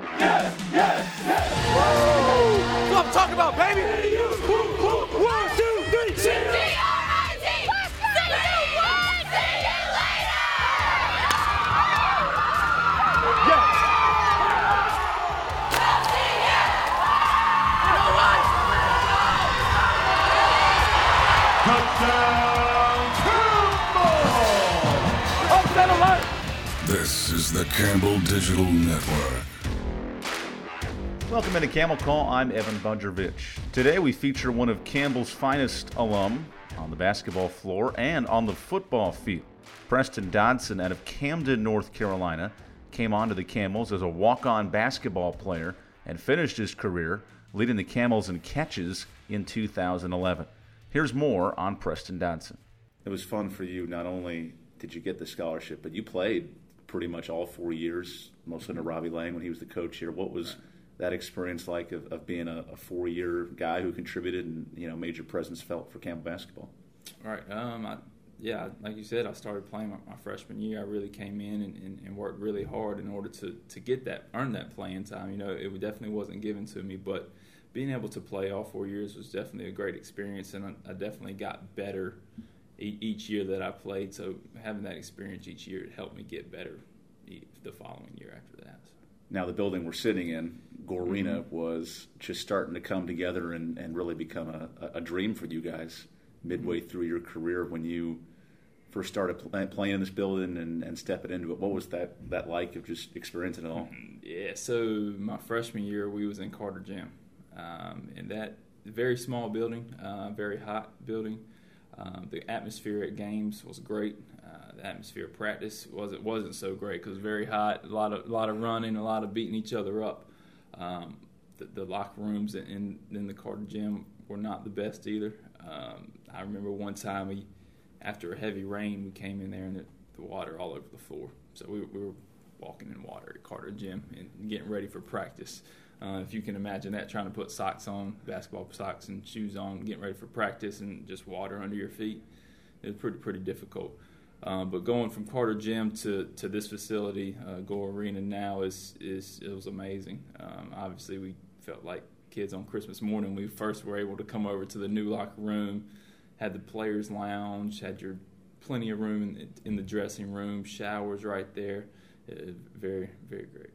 Yes, yes, yes. Whoa! That's what I'm talking about, baby. One, two, three, cheer. This is the Campbell Digital Network. Welcome into Camel Call. I'm Evan Bungervich. Today we feature one of Campbell's finest alum on the basketball floor and on the football field. Preston Dodson out of Camden, North Carolina, came on to the Camels as a walk-on basketball player and finished his career leading the Camels in catches in 2011. Here's more on Preston Dodson. It was fun for you. Not only did you get the scholarship, but you played pretty much all four years, mostly under Robbie Laing when he was the coach here. What was that experience like of, of being a, a four-year guy who contributed and you know major presence felt for Campbell basketball? All right. Um, I, yeah, like you said, I started playing my, my freshman year. I really came in and, and, and, worked really hard in order to, to get that, earn that playing time. You know, it definitely wasn't given to me, but being able to play all four years was definitely a great experience, and I, I definitely got better each year that I played. So having that experience each year it helped me get better the following year after that. Now the building we're sitting in, Gore Arena, mm-hmm. was just starting to come together and, and really become a, a dream for you guys midway mm-hmm. through your career when you first started playing in this building and, and stepping into it. What was that, that like of just experiencing it all? Mm-hmm. Yeah, so my freshman year we was in Carter Gym, um, and that very small building, uh, very hot building. Um, the atmosphere at games was great. Atmosphere of practice wasn't wasn't so great because very hot, a lot of a lot of running, a lot of beating each other up. Um, the, the, locker rooms in in the Carter gym were not the best either. Um, I remember one time we, after a heavy rain, we came in there and the, the water all over the floor. So we, we were walking in water at Carter Gym and getting ready for practice. Uh, if you can imagine that, trying to put socks on, basketball socks and shoes on, getting ready for practice, and just water under your feet, it was pretty pretty difficult. Um, but going from Carter Gym to, to this facility, uh, Gore Arena now is is it was amazing. Um, obviously, we felt like kids on Christmas morning. We first were able to come over to the new locker room, had the players' lounge, had your plenty of room in, in the dressing room, showers right there. Uh, very very great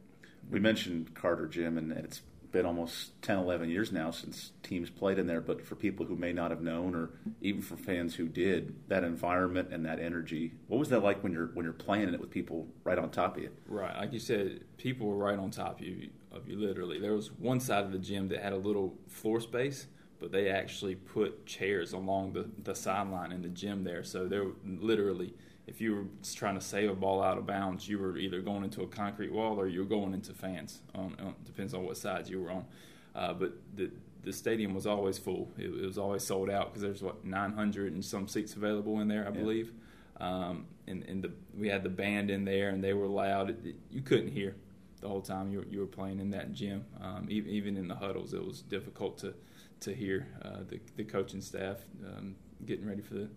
we mentioned Carter Gym, and it's been almost 10, 11 years now since teams played in there. But for people who may not have known, or even for fans who did, that environment and that energy, what was that like when you're when you're playing it with people right on top of you? Right, like you said, people were right on top of you, of you literally. There was one side of the gym that had a little floor space, but they actually put chairs along the, the sideline in the gym there. So they're literally if you were trying to save a ball out of bounds, you were either going into a concrete wall or you were going into fans. On, on depends on what side you were on. Uh, but the the stadium was always full. It, it was always sold out because there's what 900 and some seats available in there, I yeah. believe. Um, and, and the, we had the band in there, and they were loud. It, it, you couldn't hear the whole time you were, you were playing in that gym. Um, even, even in the huddles, it was difficult to to hear uh, the the coaching staff um, getting ready for the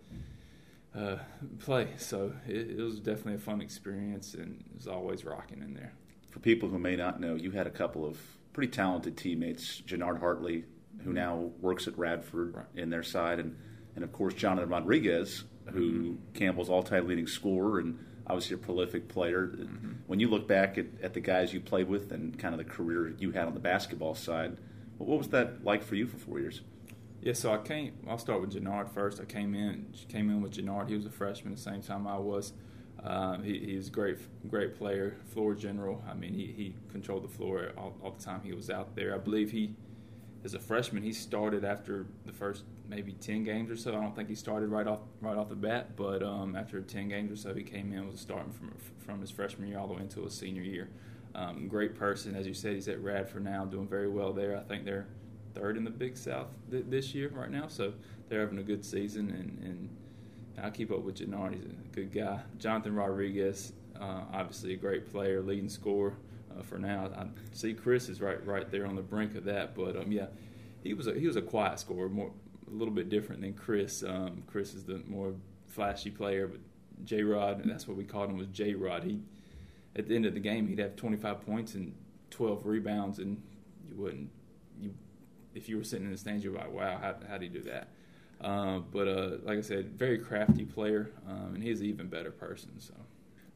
uh, play. So it, it, was definitely a fun experience, and it was always rocking in there. For people who may not know, you had a couple of pretty talented teammates, Jannard Hartley, who now works at Radford right. in their side, and and of course Jonathan Rodriguez, who mm-hmm. Campbell's all-time leading scorer and obviously a prolific player. Mm-hmm. When you look back at, at the guys you played with and kind of the career you had on the basketball side, what was that like for you for four years? Yeah, so I came. I'll start with Jannard first. I came in came in with Jannard. He was a freshman the same time I was. Um, he, he was a great great player, floor general. I mean, he, he controlled the floor all, all, the time he was out there. I believe he, as a freshman, he started after the first maybe ten games or so. I don't think he started right off right off the bat, but um, after ten games or so, he came in was starting from from his freshman year all the way into his senior year. Um, great person, as you said. He's at Radford now, doing very well there. I think they're third in the Big South th- this year right now, so they're having a good season, and, and I keep up with Jannard. He's a good guy. Jonathan Rodriguez, uh, obviously a great player, leading scorer uh, for now. I see Chris is right right there on the brink of that, but um, yeah, he was a he was a quiet scorer, more a little bit different than Chris. Um, Chris is the more flashy player, but J Rod, that's what we called him was J Rod. He at the end of the game he'd have 25 points and 12 rebounds, and you wouldn't you if you were sitting in the stands, you're like, wow, how how do you do that? Uh, but uh, like I said, very crafty player, um, and he's an even better person. So,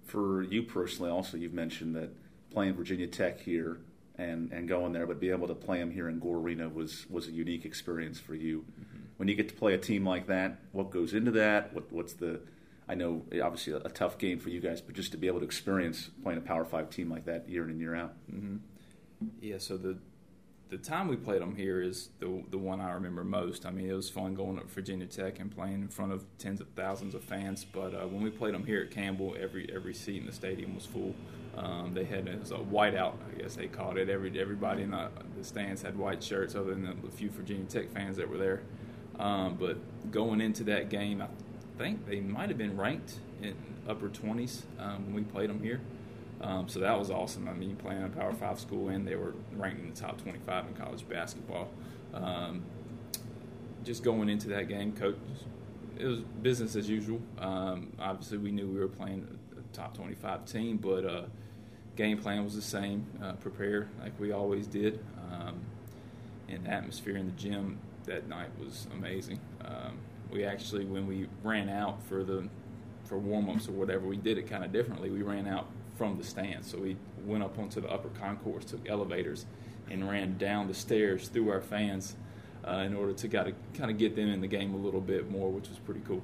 For you personally, also, you've mentioned that playing Virginia Tech here and, and going there, but being able to play them here in Gore Arena was, was a unique experience for you. When you get to play a team like that, what goes into that? What, what's the I know obviously a, a tough game for you guys, but just to be able to experience playing a Power Five team like that year in and year out. yeah. So the the time we played them here is the the one I remember most. I mean, it was fun going up Virginia Tech and playing in front of tens of thousands of fans. But uh, when we played them here at Campbell, every every seat in the stadium was full. Um, they had it was a whiteout, I guess they called it. Every everybody in the, the stands had white shirts, other than the, few Virginia Tech fans that were there. Um, but going into that game, I think they might have been ranked in upper 20s um, when we played them here. Um, so that was awesome. I mean, playing a Power Five school, and they were ranked in the top 25 in college basketball. Um, just going into that game, coach, it was business as usual. Um, obviously, we knew we were playing a top 25 team, but uh, game plan was the same. Uh, prepare like we always did. Um, and the atmosphere in the gym that night was amazing. Um, we actually, when we ran out for the for warm ups or whatever, we did it kind of differently. We ran out from the stands, so we went up onto the upper concourse, took elevators, and ran down the stairs through our fans uh, in order to kind of kind of get them in the game a little bit more, which was pretty cool.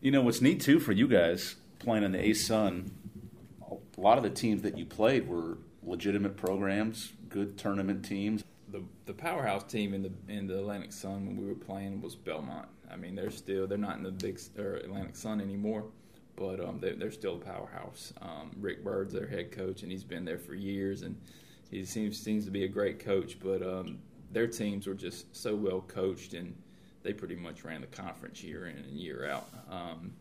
You know what's neat too for you guys playing in the A Sun. A lot of the teams that you played were legitimate programs, good tournament teams. the the powerhouse team in the in the Atlantic Sun when we were playing was Belmont. I mean, they're still they're not in the big or Atlantic Sun anymore, but um, they're, they're still a powerhouse. Um, Rick Byrd's their head coach, and he's been there for years, and he seems seems to be a great coach. But um, their teams were just so well coached, and they pretty much ran the conference year in and year out. Um,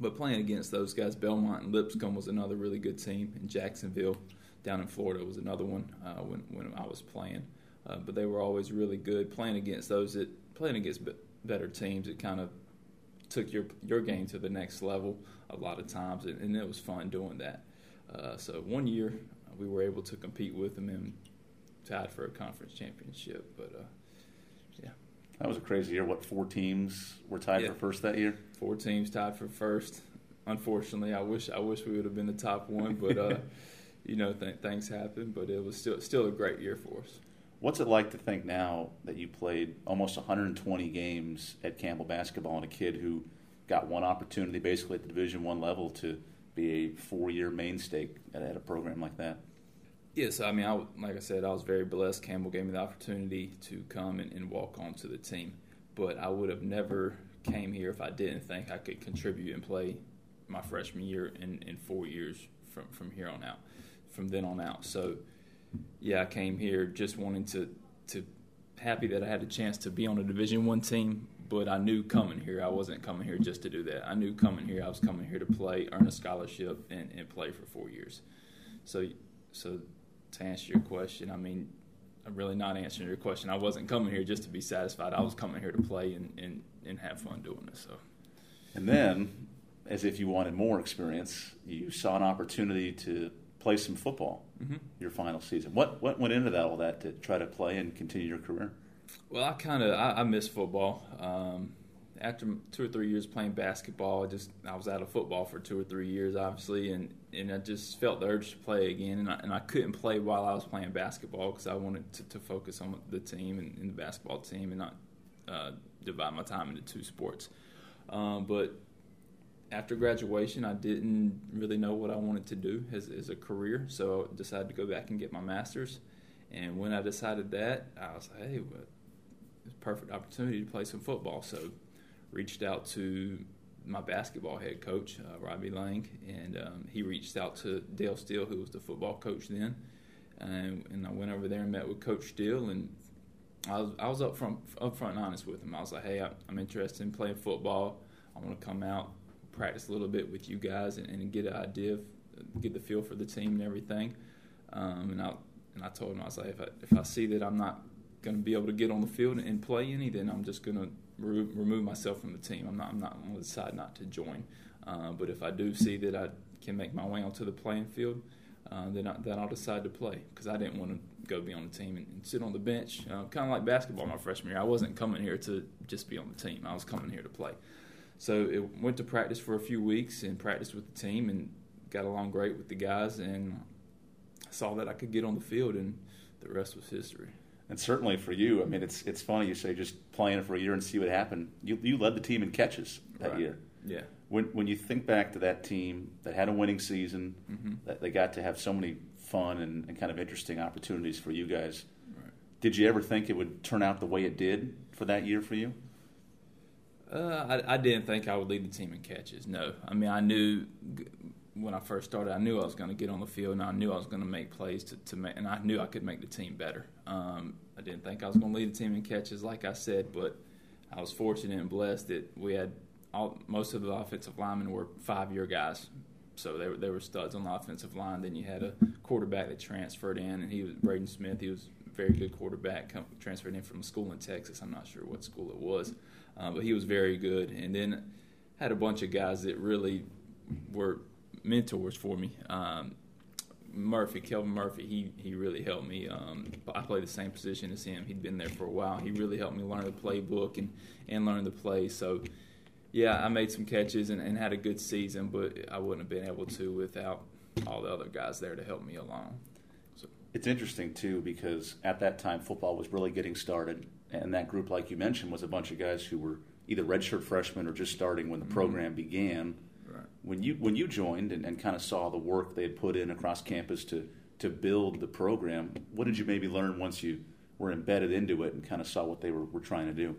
but playing against those guys, Belmont and Lipscomb was another really good team, and Jacksonville down in Florida was another one uh, when when I was playing. Uh, but they were always really good. Playing against those that playing against better teams, it kind of took your your game to the next level a lot of times, and, and it was fun doing that. Uh, so one year we were able to compete with them and tied for a conference championship. But uh, yeah, That was a crazy year. What four teams were tied Yeah. for first that year? four teams tied for first. Unfortunately, I wish I wish we would have been the top one, but uh, you know th- things happen. But it was still still a great year for us. What's it like to think now that you played almost 120 games at Campbell basketball and a kid who got one opportunity basically at the Division One level to be a four-year mainstay at, at a program like that? Yes, I mean, I, like I said, I was very blessed. Campbell gave me the opportunity to come and, and walk onto the team, but I would have never came here if I didn't think I could contribute and play my freshman year in, in four years from, from here on out, from then on out. So, yeah, I came here just wanting to to happy that I had a chance to be on a Division One team, but I knew coming here I wasn't coming here just to do that. I knew coming here I was coming here to play, earn a scholarship, and, and play for four years. So, so to answer your question, I mean, I'm really not answering your question. I wasn't coming here just to be satisfied. I was coming here to play and, and, and have fun doing it. So, And then, as if you wanted more experience, you saw an opportunity to play some football your final season. What what went into that all that to try to play and continue your career? well, I kind of I, I miss football. Um, after two or three years playing basketball, I just I was out of football for two or three years, obviously, and, and I just felt the urge to play again, and I, and I couldn't play while I was playing basketball because I wanted to, to focus on the team and, and the basketball team and not uh, divide my time into two sports. Um, but after graduation, I didn't really know what I wanted to do as, as a career, so I decided to go back and get my master's. And when I decided that, I was like, hey, well, it's a perfect opportunity to play some football. So reached out to my basketball head coach, uh, Robbie Laing, and um, he reached out to Dale Steele, who was the football coach then. And, and I went over there and met with Coach Steele, and I was, I was up front, up front and honest with him. I was like, hey, I, I'm interested in playing football. I want to come out, practice a little bit with you guys, and, and get an idea, of, get the feel for the team and everything. Um, and I and I told him I was like, if I, if I see that I'm not going to be able to get on the field and play any, then I'm just going to re- remove myself from the team. I'm not. I'm not. Going to decide not to join. Uh, but if I do see that I can make my way onto the playing field, uh, then I, then I'll decide to play because I didn't want to go be on the team and, and sit on the bench. Uh, kind of like basketball my freshman year. I wasn't coming here to just be on the team. I was coming here to play. So it went to practice for a few weeks and practiced with the team and got along great with the guys and saw that I could get on the field and the rest was history. And certainly for you, I mean, it's it's funny you say just playing for a year and see what happened. You you led the team in catches that Right. year. Yeah. When when you think back to that team that had a winning season, Mm-hmm. that they got to have so many fun and, and kind of interesting opportunities for you guys. Right. Did you ever think it would turn out the way it did for that year for you? Uh, I, I didn't think I would lead the team in catches. No, I mean I knew when I first started, I knew I was going to get on the field, and I knew I was going to make plays to, to make, and I knew I could make the team better. Um, I didn't think I was going to lead the team in catches, like I said, but I was fortunate and blessed that we had all most of the offensive linemen were five-year guys, so they were they were studs on the offensive line. Then you had a quarterback that transferred in, and he was Braden Smith. He was very good quarterback, come, transferred in from a school in Texas. I'm not sure what school it was, uh, but he was very good. And then had a bunch of guys that really were mentors for me. Um, Murphy, Kelvin Murphy, he he really helped me. Um, I played the same position as him. He'd been there for a while. He really helped me learn the playbook and, and learn the play. So, yeah, I made some catches and, and had a good season, but I wouldn't have been able to without all the other guys there to help me along. It's interesting too because at that time football was really getting started, and that group, like you mentioned, was a bunch of guys who were either redshirt freshmen or just starting when the mm-hmm. program began. right. When you when you joined and, and kind of saw the work they had put in across campus to to build the program, what did you maybe learn once you were embedded into it and kind of saw what they were, were trying to do?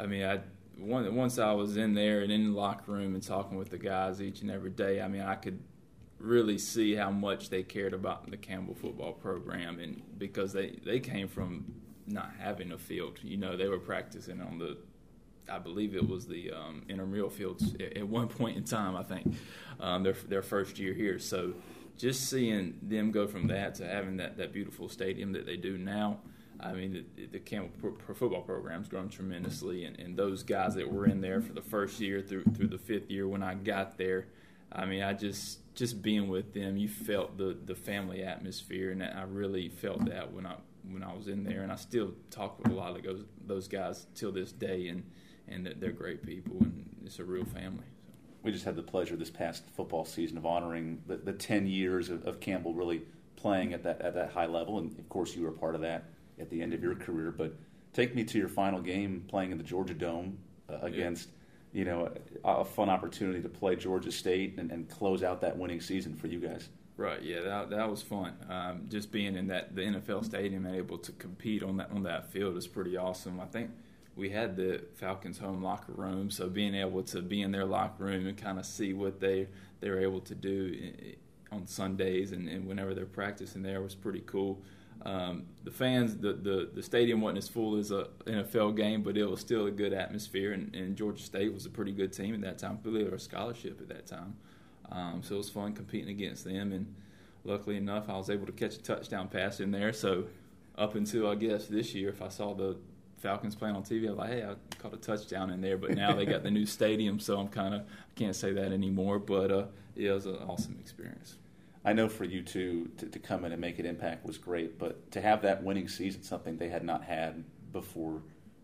I mean, I once I was in there and in the locker room and talking with the guys each and every day. I mean, I could really see how much they cared about the Campbell football program, and because they they came from not having a field, you know, they were practicing on the. I believe it was the um, intramural fields at, one point in time. I think um, their their first year here. So just seeing them go from that to having that, that beautiful stadium that they do now, I mean, the, the Campbell pro football program's grown tremendously, and, and those guys that were in there for the first year through through the fifth year when I got there, I mean, I just just being with them, you felt the the family atmosphere, and I really felt that when I when I was in there, and I still talk with a lot of those those guys till this day, and and they're great people, and it's a real family. We just had the pleasure this past football season of honoring the, the 10 years of, of Campbell really playing at that, at that high level. And of course, you were a part of that at the end of your career. But take me to your final game playing in the Georgia Dome uh, against, you know, a, fun opportunity to play Georgia State and, and close out that winning season for you guys. Right. Yeah, that that was fun. Um, just being in that the NFL stadium and able to compete on that on that field is pretty awesome. I think we had the Falcons home locker room, so being able to be in their locker room and kind of see what they they're able to do i- on Sundays and, and whenever they're practicing there was pretty cool. Um, the fans, the, the the stadium wasn't as full as a NFL game, but it was still a good atmosphere. And, and Georgia State was a pretty good team at that time. They a scholarship at that time. Um, so it was fun competing against them, and luckily enough, I was able to catch a touchdown pass in there. So up until I guess this year, if I saw the Falcons playing on TV, I was like, hey, I caught a touchdown in there. But now they got the new stadium, so I'm kind of I can't say that anymore. But uh, yeah, it was an awesome experience. I know for you two to, to come in and make an impact was great, but to have that winning season, something they had not had before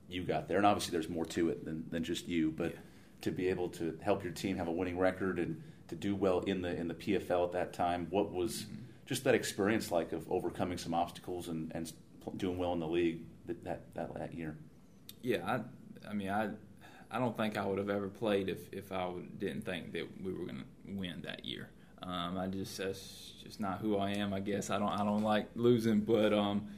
you got there, and obviously there's more to it than, than just you, but Yeah. to be able to help your team have a winning record and to do well in the in the PFL at that time, what was mm-hmm. just that experience like of overcoming some obstacles and, and doing well in the league that, that, that, that year? Yeah, I, I mean, I, I don't think I would have ever played if if I didn't think that we were going to win that year. Um, I just that's just not who I am. I guess I don't I don't like losing, but um,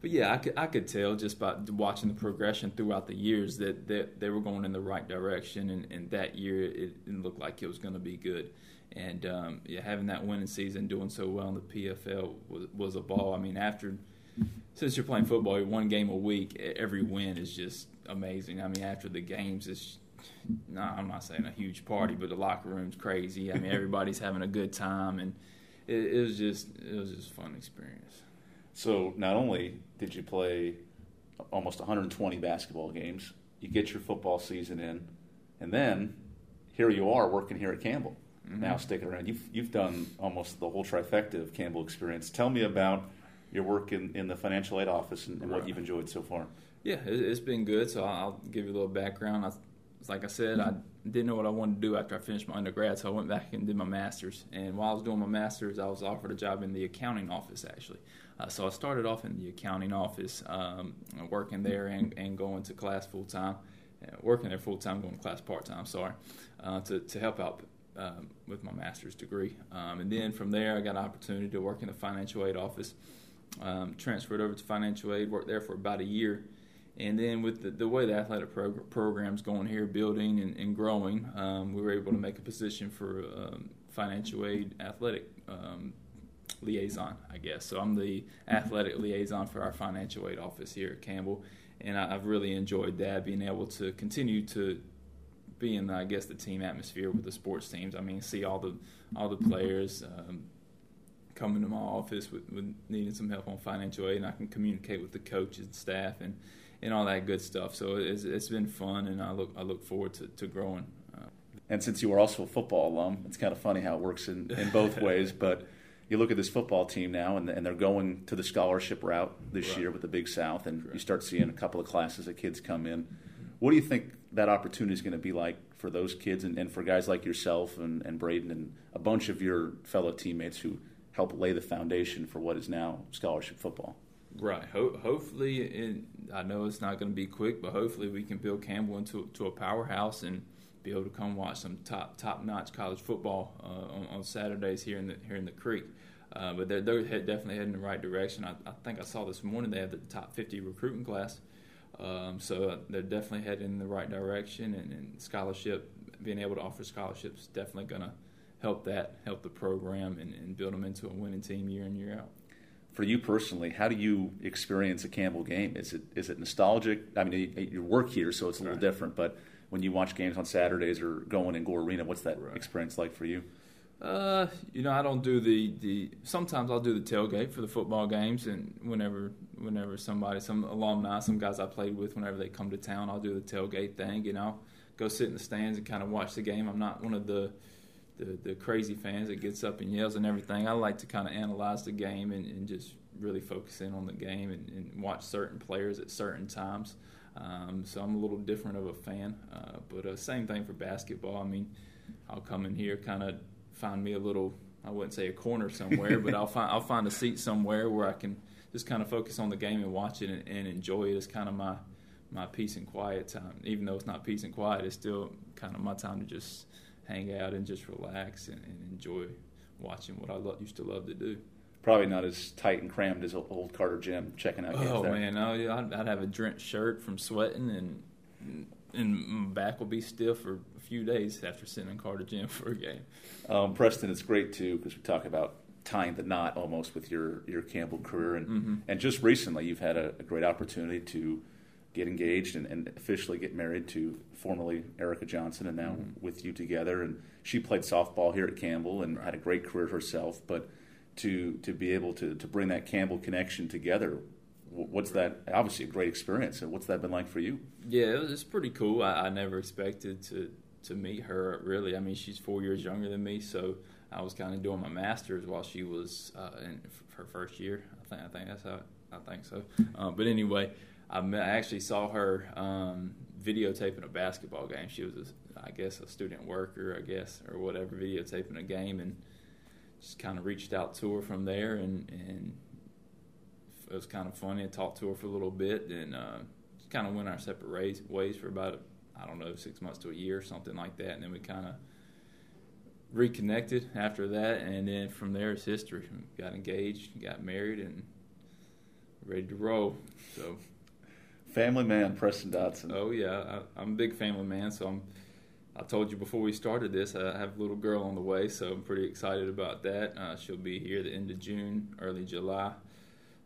but yeah, I could I could tell just by watching the progression throughout the years that that they were going in the right direction, and, and that year it, it looked like it was going to be good. And um, yeah, having that winning season, doing so well in the PFL was was a ball. I mean, after since you're playing football, one game a week, every win is just amazing. I mean, after the games, it's no, I'm not saying a huge party, but the locker room's crazy. I mean, everybody's having a good time, and it, it was just it was just a fun experience. So not only did you play almost 120 basketball games, you get your football season in, and then here you are working here at Campbell. Mm-hmm. now sticking around. You've you've done almost the whole trifecta of Campbell experience. Tell me about your work in, in the financial aid office and, and what you've enjoyed so far. Yeah, it, it's been good. So I'll give you a little background. I, like I said, I didn't know what I wanted to do after I finished my undergrad, so I went back and did my master's. And while I was doing my master's, I was offered a job in the accounting office actually. Uh, so I started off in the accounting office, um, working there and, and going to class full time, uh, working there full time, going to class part time. Sorry, uh, to to help out um, with my master's degree. Um, and then from there, I got an opportunity to work in the financial aid office. Um, transferred over to financial aid, worked there for about a year. And then with the, the way the athletic prog- program's going here, building and, and growing, um, we were able to make a position for um, financial aid athletic um, liaison, I guess. So I'm the athletic liaison for our financial aid office here at Campbell, and I, I've really enjoyed that, being able to continue to be in, I guess, the team atmosphere with the sports teams. I mean, see all the all the players. Um, coming to my office with, with needing some help on financial aid, and I can communicate with the coaches and staff and, and all that good stuff. So it's, it's been fun, and I look I look forward to, to growing. Uh, And since you were also a football alum, it's kind of funny how it works in, in both ways. But you look at this football team now, and, and they're going to the scholarship route this Right. year with the Big South, and you start seeing a couple of classes of kids come in. What do you think that opportunity is going to be like for those kids and, and for guys like yourself and, and Braden and a bunch of your fellow teammates who help lay the foundation for what is now scholarship football? Right. Ho- hopefully, it, I know it's not going to be quick, but hopefully we can build Campbell into to a powerhouse and be able to come watch some top top notch college football uh, on, on Saturdays here in the here in the Creek. Uh, but they're, they're definitely heading in the right direction. I, I think I saw this morning they have the top 50 recruiting class. Um, so they're definitely heading in the right direction, and, and scholarship, being able to offer scholarships, definitely going to help that, help the program, and, and build them into a winning team year in year out. For you personally, how do you experience a Campbell game? Is it is it nostalgic? I mean, you, you work here, so it's a little Right. different. But when you watch games on Saturdays or going in Gore Arena, what's that Right. experience like for you? Uh, you know, I don't do the, the. Sometimes I'll do the tailgate for the football games, and whenever whenever somebody, some alumni, some guys I played with, whenever they come to town, I'll do the tailgate thing, and I'll go sit in the stands and kind of watch the game. I'm not one of the the, the crazy fans that gets up and yells and everything. I like to kind of analyze the game and, and just really focus in on the game and, and watch certain players at certain times. Um, so I'm a little different of a fan, uh, but uh, same thing for basketball. I mean, I'll come in here, kind of find me a little. I wouldn't say a corner somewhere, but I'll find I'll find a seat somewhere where I can just kind of focus on the game and watch it and, and enjoy it. It's kind of my my peace and quiet time. Even though it's not peace and quiet, it's still kind of my time to just hang out and just relax and, and enjoy watching what I lo- used to love to do. Probably not as tight and crammed as old Carter Gym checking out games Oh there. man, oh yeah, I'd, I'd have a drenched shirt from sweating, and and my back will be stiff for a few days after sitting in Carter Gym for a game. Um, Preston, it's great too because we talk about tying the knot almost with your your Campbell career, and Mm-hmm. and just recently you've had a, a great opportunity to get engaged and, and officially get married to formerly Erica Johnson, and now Mm-hmm. with you together. And she played softball here at Campbell and had a great career herself, but to to be able to to bring that Campbell connection together. What's that? Obviously, a great experience. And what's that been like for you? Yeah, it was, it's pretty cool. I, I never expected to to meet her. Really, I mean, she's four years younger than me, so I was kind of doing my masters while she was uh, in f- her first year. I think I think that's how I think so. Uh, but anyway, I, met, I actually saw her um, videotaping a basketball game. She was, a, I guess, a student worker, I guess, or whatever, videotaping a game, and just kind of reached out to her from there, and and it was kind of funny. I talked to her for a little bit, and uh, kind of went our separate ways, ways for about I don't know six months to a year, something like that, and then we kind of reconnected after that, and then from there it's history. We got engaged, got married, and ready to roll. So, Family man, Preston Dodson. oh yeah, I, I'm a big family man, so I'm. I told you before we started this, I have a little girl on the way, so I'm pretty excited about that. Uh, she'll be here the end of June, early July,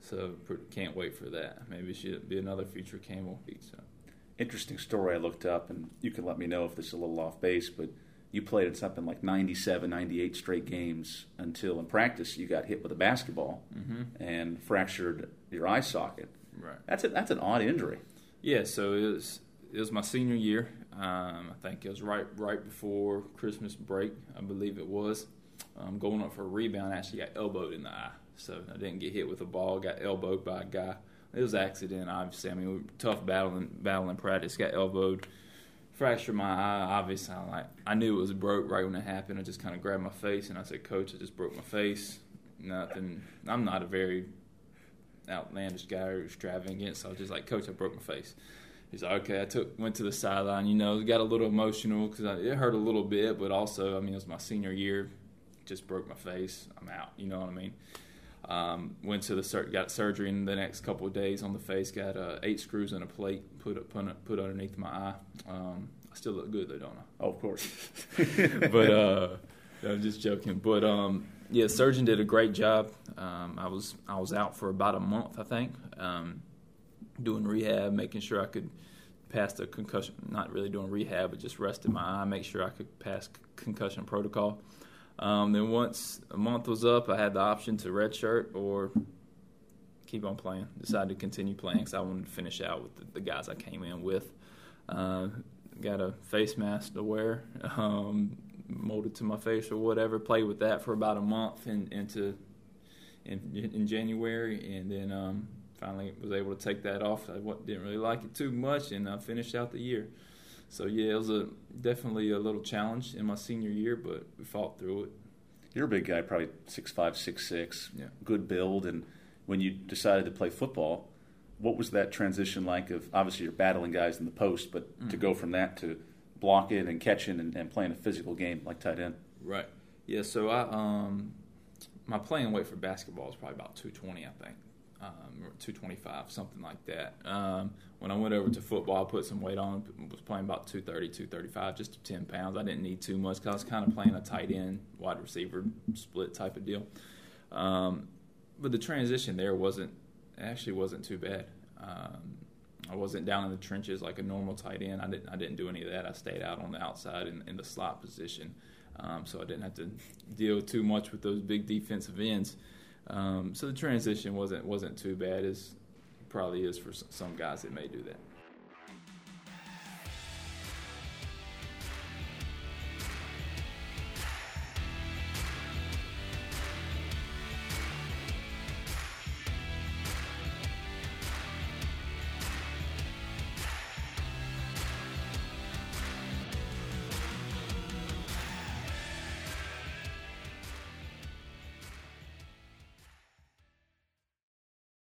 so can't wait for that. Maybe she'll be another future Camel. So. interesting story I looked up, and you can let me know if this is a little off base, but you played in something like 97, 98 straight games until in practice you got hit with a basketball and fractured your eye socket. Right. That's a, that's an odd injury. Yeah, so it was it was my senior year Um, I think it was right right before Christmas break, I believe it was. Um, going up for a rebound, I actually got elbowed in the eye. So I didn't get hit with a ball, got elbowed by a guy. It was an accident, obviously. I mean, we were tough battling, battling practice. Got elbowed, fractured my eye. Obviously, I like I knew it was broke right when it happened. I just kind of grabbed my face and I said, "Coach, I just broke my face." Nothing. I'm not a very outlandish guy or extravagant, so I was just like, "Coach, I broke my face." He's like, "Okay." I took went to the sideline. You know, got a little emotional because it hurt a little bit, but also, I mean, it was my senior year. Just broke my face. I'm out. You know what I mean? Um, went to the sur- got surgery in the next couple of days on the face. Got uh, eight screws and a plate put put, put underneath my eye. Um, I still look good though, don't I? Oh, of course. but uh, I'm just joking. But um, yeah, surgeon did a great job. Um, I was I was out for about a month, I think, um, doing rehab, making sure I could pass the concussion. Not really doing rehab, but just resting my eye, make sure I could pass concussion protocol. Um, then once a month was up, I had the option to redshirt or keep on playing. Decided to continue playing because I wanted to finish out with the, the guys I came in with. Uh, got a face mask to wear, um, molded to my face or whatever. Played with that for about a month in, into in, in January, and then um, finally was able to take that off. I didn't really like it too much, and I finished out the year. So yeah, it was a definitely a little challenge in my senior year, but we fought through it. You're a big guy, probably six five, six six. Yeah. Good build, and when you decided to play football, what was that transition like? Of obviously you're battling guys in the post, but mm-hmm. to go from that to blocking and catching and, and, playing a physical game like tight end. Right. Yeah. So I um my playing weight for basketball is probably about 220, I think um, 225, something like that. Um, when I went over to football, I put some weight on. Was playing about 230, 235, just 10 pounds. I didn't need too much because I was kind of playing a tight end, wide receiver split type of deal. Um, but the transition there wasn't actually wasn't too bad. Um, I wasn't down in the trenches like a normal tight end. I didn't I didn't do any of that. I stayed out on the outside in, in the slot position, um, so I didn't have to deal too much with those big defensive ends. Um, so the transition wasn't wasn't too bad as probably is for some guys that may do that.